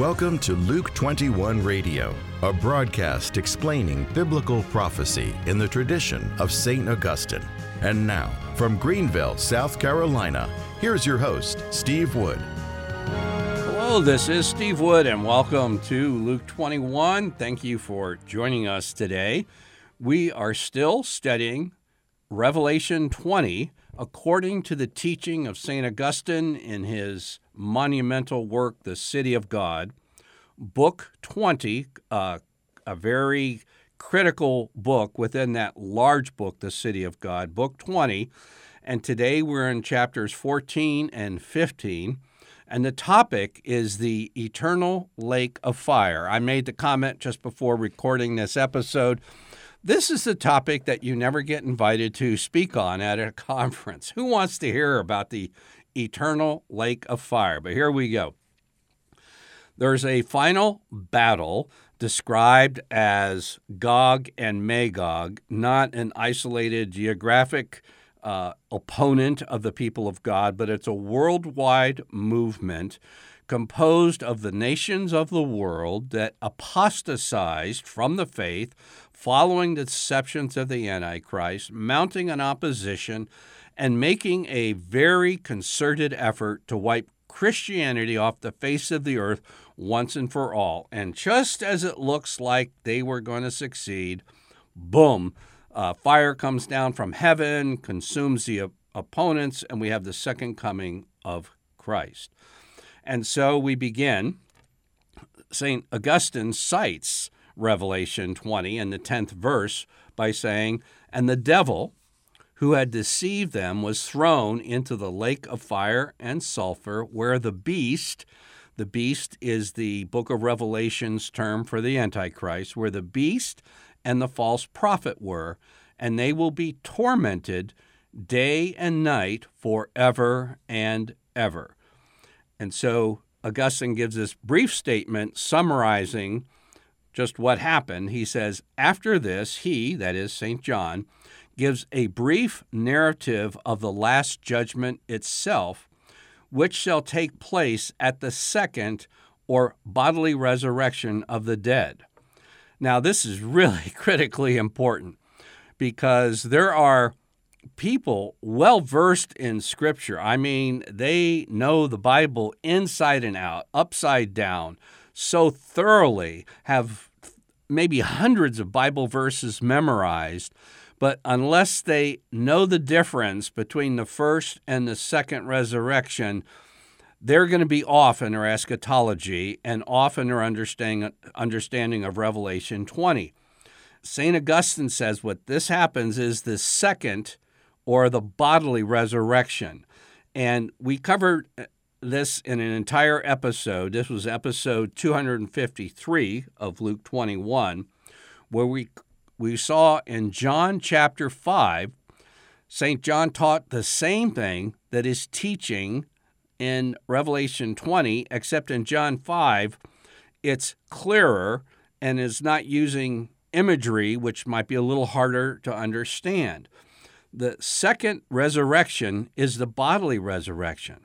Welcome to Luke 21 Radio, a broadcast explaining biblical prophecy in the tradition of St. Augustine. And now, from Greenville, South Carolina, here's your host, Steve Wood. Hello, this is Steve Wood, and welcome to Luke 21. Thank you for joining us today. We are still studying Revelation 20 according to the teaching of St. Augustine in his monumental work, The City of God. Book 20, uh, a very critical book within that large book, The City of God, Book 20. And today we're in chapters 14 and 15. And the topic is the eternal lake of fire. I made the comment just before recording this episode this is the topic that you never get invited to speak on at a conference. Who wants to hear about the eternal lake of fire? But here we go. There's a final battle described as Gog and Magog, not an isolated geographic uh, opponent of the people of God, but it's a worldwide movement composed of the nations of the world that apostatized from the faith following the deceptions of the Antichrist, mounting an opposition, and making a very concerted effort to wipe Christianity off the face of the earth once and for all. And just as it looks like they were going to succeed, boom, uh, fire comes down from heaven, consumes the op- opponents, and we have the second coming of Christ. And so we begin. St. Augustine cites Revelation 20 and the 10th verse by saying, And the devil who had deceived them was thrown into the lake of fire and sulfur, where the beast, the beast is the book of Revelation's term for the Antichrist, where the beast and the false prophet were, and they will be tormented day and night forever and ever. And so Augustine gives this brief statement summarizing just what happened. He says, After this, he, that is St. John, gives a brief narrative of the Last Judgment itself, which shall take place at the second or bodily resurrection of the dead. Now, this is really critically important because there are people well versed in Scripture. I mean, they know the Bible inside and out, upside down, so thoroughly, have maybe hundreds of Bible verses memorized. But unless they know the difference between the first and the second resurrection, they're going to be off in their eschatology and off in their understanding, understanding of Revelation 20. St. Augustine says what this happens is the second or the bodily resurrection. And we covered uh, this in an entire episode. This was episode 253 of Luke 21, where we, we saw in John chapter 5, St. John taught the same thing that is teaching in Revelation 20, except in John 5, it's clearer and is not using imagery, which might be a little harder to understand. The second resurrection is the bodily resurrection.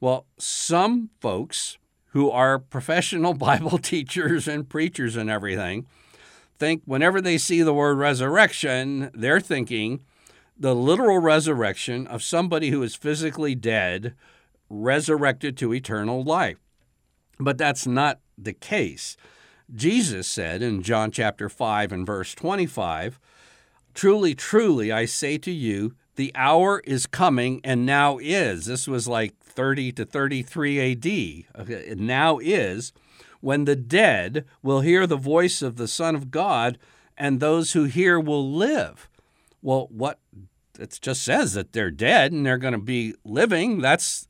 Well, some folks who are professional Bible teachers and preachers and everything think whenever they see the word resurrection, they're thinking the literal resurrection of somebody who is physically dead, resurrected to eternal life. But that's not the case. Jesus said in John chapter 5 and verse 25, Truly, truly, I say to you, the hour is coming and now is. This was like 30 to 33 AD. Okay, now is when the dead will hear the voice of the Son of God, and those who hear will live. Well, what it just says that they're dead and they're going to be living. That's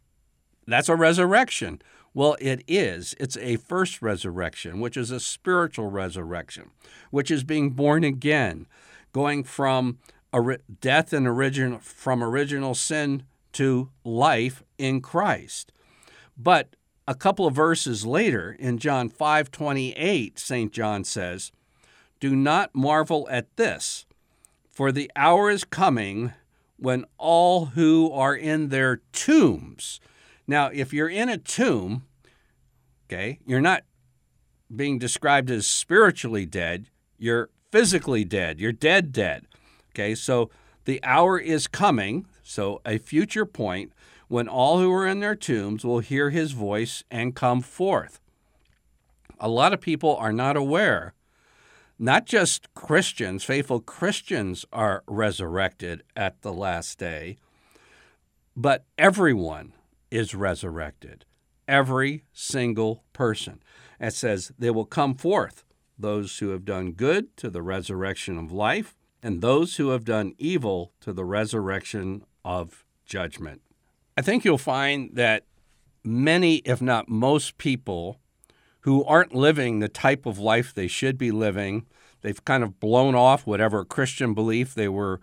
that's a resurrection. Well, it is. It's a first resurrection, which is a spiritual resurrection, which is being born again going from death and original from original sin to life in Christ. But a couple of verses later in John 5:28 St. John says, "Do not marvel at this, for the hour is coming when all who are in their tombs." Now, if you're in a tomb, okay, you're not being described as spiritually dead, you're physically dead. You're dead, dead. Okay, so the hour is coming, so a future point, when all who are in their tombs will hear his voice and come forth. A lot of people are not aware. Not just Christians, faithful Christians are resurrected at the last day, but everyone is resurrected. Every single person. It says, they will come forth, those who have done good to the resurrection of life, and those who have done evil to the resurrection of judgment. I think you'll find that many, if not most people, who aren't living the type of life they should be living, they've kind of blown off whatever Christian belief they were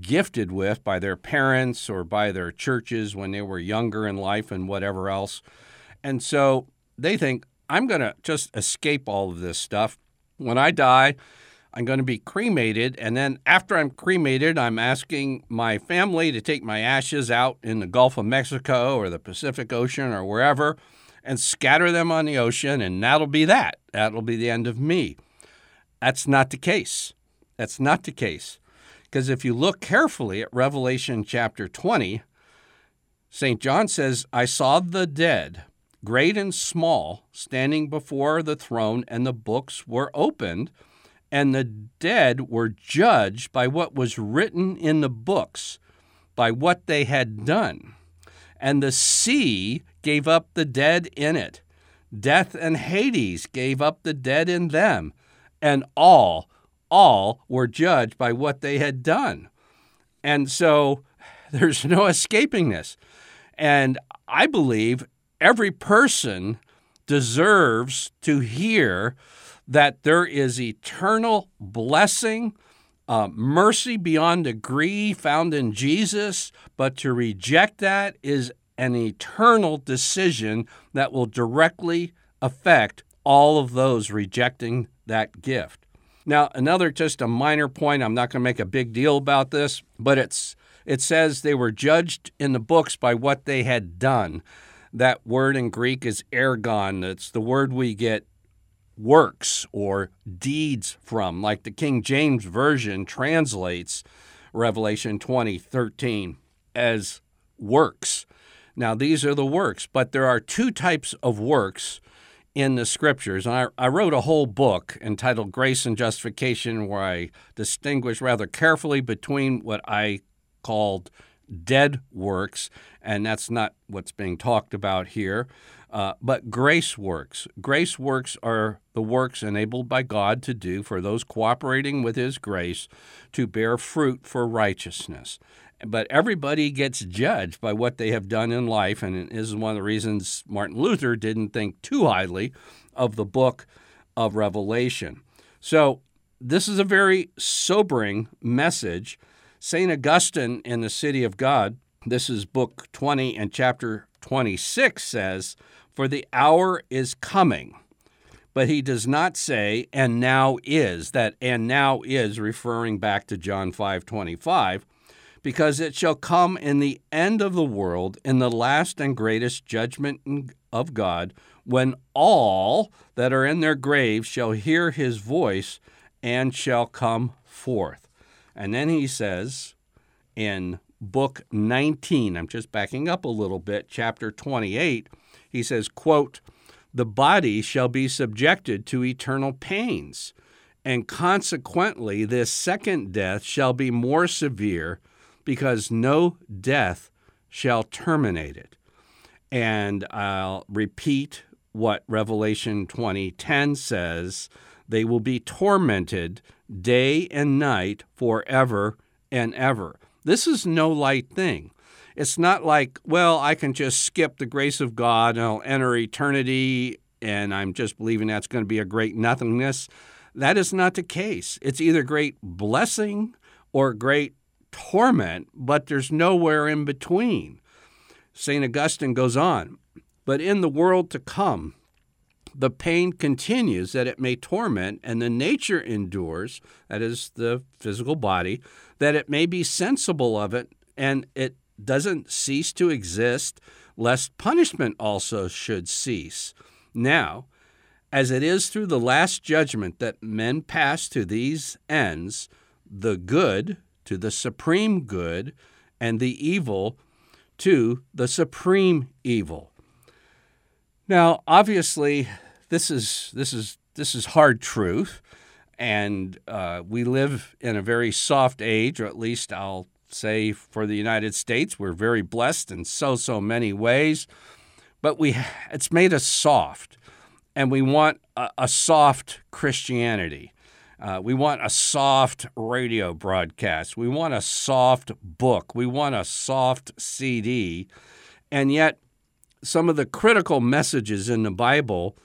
gifted with by their parents or by their churches when they were younger in life and whatever else. And so they think, I'm going to just escape all of this stuff. When I die, I'm going to be cremated. And then after I'm cremated, I'm asking my family to take my ashes out in the Gulf of Mexico or the Pacific Ocean or wherever and scatter them on the ocean. And that'll be that. That'll be the end of me. That's not the case. That's not the case. Because if you look carefully at Revelation chapter 20, St. John says, I saw the dead, great and small, standing before the throne, and the books were opened and the dead were judged by what was written in the books, by what they had done. And the sea gave up the dead in it. Death and Hades gave up the dead in them. And all, all were judged by what they had done. And so there's no escaping this. And I believe every person deserves to hear that there is eternal blessing, uh, mercy beyond degree found in Jesus, but to reject that is an eternal decision that will directly affect all of those rejecting that gift. Now, another just a minor point, I'm not going to make a big deal about this, but it's it says they were judged in the books by what they had done. That word in Greek is ergon. It's the word we get works or deeds from, like the King James Version translates Revelation 20 13 as works. Now, these are the works, but there are two types of works in the scriptures. And I, I, wrote a whole book entitled Grace and Justification where I distinguish rather carefully between what I called dead works, and that's not what's being talked about here, uh, but grace works. Grace works are the works enabled by God to do for those cooperating with His grace to bear fruit for righteousness. But everybody gets judged by what they have done in life, and this is one of the reasons Martin Luther didn't think too highly of the book of Revelation. So, this is a very sobering message. St. Augustine in the City of God, this is book 20 and chapter 26, says, for the hour is coming. But he does not say, and now is, that and now is referring back to John 5 25, because it shall come in the end of the world, in the last and greatest judgment of God, when all that are in their graves shall hear his voice and shall come forth. And then he says in book 19, I'm just backing up a little bit, chapter 28, he says, quote, the body shall be subjected to eternal pains, and consequently this second death shall be more severe, because no death shall terminate it. And I'll repeat what Revelation 20:10 says, they will be tormented day and night forever and ever. This is no light thing. It's not like, well, I can just skip the grace of God and I'll enter eternity and I'm just believing that's going to be a great nothingness. That is not the case. It's either great blessing or great torment, but there's nowhere in between. St. Augustine goes on, but in the world to come, the pain continues that it may torment, and the nature endures, that is the physical body, that it may be sensible of it, and it doesn't cease to exist, lest punishment also should cease. Now, as it is through the last judgment that men pass to these ends, the good to the supreme good, and the evil to the supreme evil. Now, obviously, this is this is this is hard truth, and uh, we live in a very soft age, or at least I'll say for the United States, we're very blessed in so so many ways, but we it's made us soft, and we want a, a soft Christianity. Uh, we want a soft radio broadcast. We want a soft book. We want a soft CD. And yet, some of the critical messages in the Bible,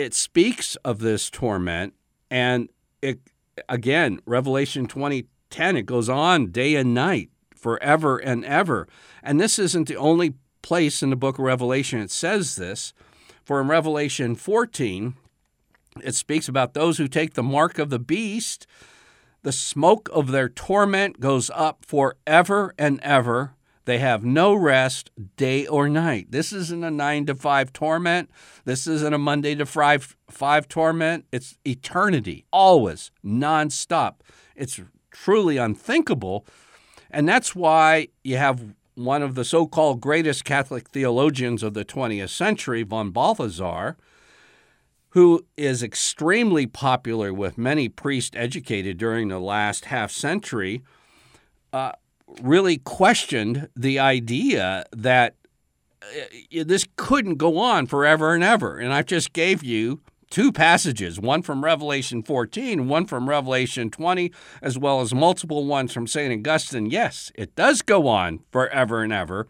it speaks of this torment. And it, again, Revelation 2010, it goes on day and night, forever and ever. And this isn't the only place in the book of Revelation it says this. For in Revelation 14, it speaks about those who take the mark of the beast. The smoke of their torment goes up forever and ever. They have no rest day or night. This isn't a nine to five torment. This isn't a Monday to five, five torment. It's eternity, always, nonstop. It's truly unthinkable. And that's why you have one of the so called greatest Catholic theologians of the 20th century, von Balthasar, who is extremely popular with many priests educated during the last half century, uh, really questioned the idea that uh, this couldn't go on forever and ever. And I just gave you two passages, one from Revelation 14, one from Revelation 20, as well as multiple ones from St. Augustine. Yes, it does go on forever and ever.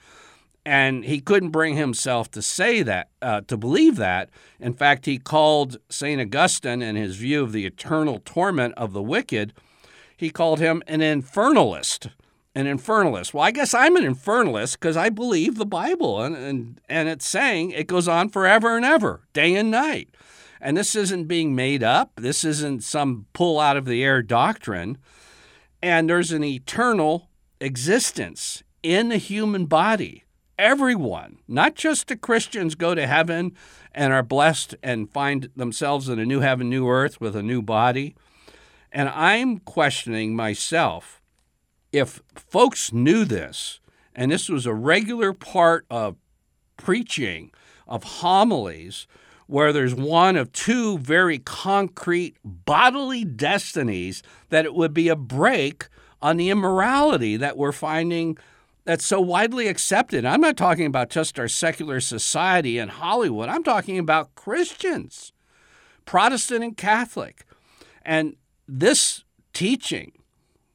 And he couldn't bring himself to say that, uh, to believe that. In fact, he called St. Augustine, in his view of the eternal torment of the wicked, he called him an infernalist. An infernalist. Well, I guess I'm an infernalist because I believe the Bible, and, and, and it's saying it goes on forever and ever, day and night. And this isn't being made up, this isn't some pull out of the air doctrine. And there's an eternal existence in the human body everyone, not just the Christians, go to heaven and are blessed and find themselves in a new heaven, new earth with a new body. And I'm questioning myself if folks knew this, and this was a regular part of preaching, of homilies, where there's one of two very concrete bodily destinies, that it would be a brake on the immorality that we're finding that's so widely accepted. I'm not talking about just our secular society and Hollywood. I'm talking about Christians, Protestant and Catholic. And this teaching,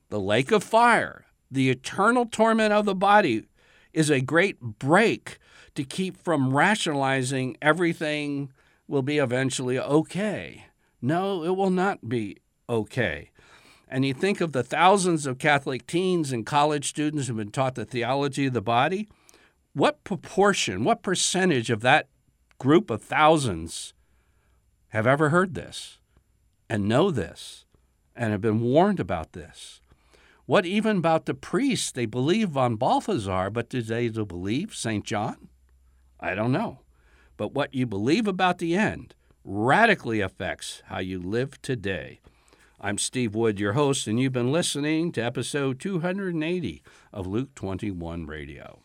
the lake of fire, the eternal torment of the body, is a great brake to keep from rationalizing everything will be eventually okay. No, it will not be okay and you think of the thousands of Catholic teens and college students who've been taught the theology of the body, what proportion, what percentage of that group of thousands have ever heard this and know this and have been warned about this? What even about the priests? They believe von Balthasar, but do they believe St. John? I don't know. But what you believe about the end radically affects how you live today. I'm Steve Wood, your host, and you've been listening to episode 280 of Luke 21 Radio.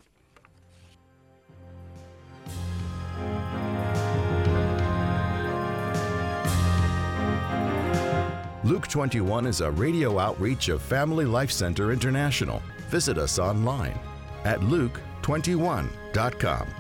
Luke 21 is a radio outreach of Family Life Center International. Visit us online at luke21.com.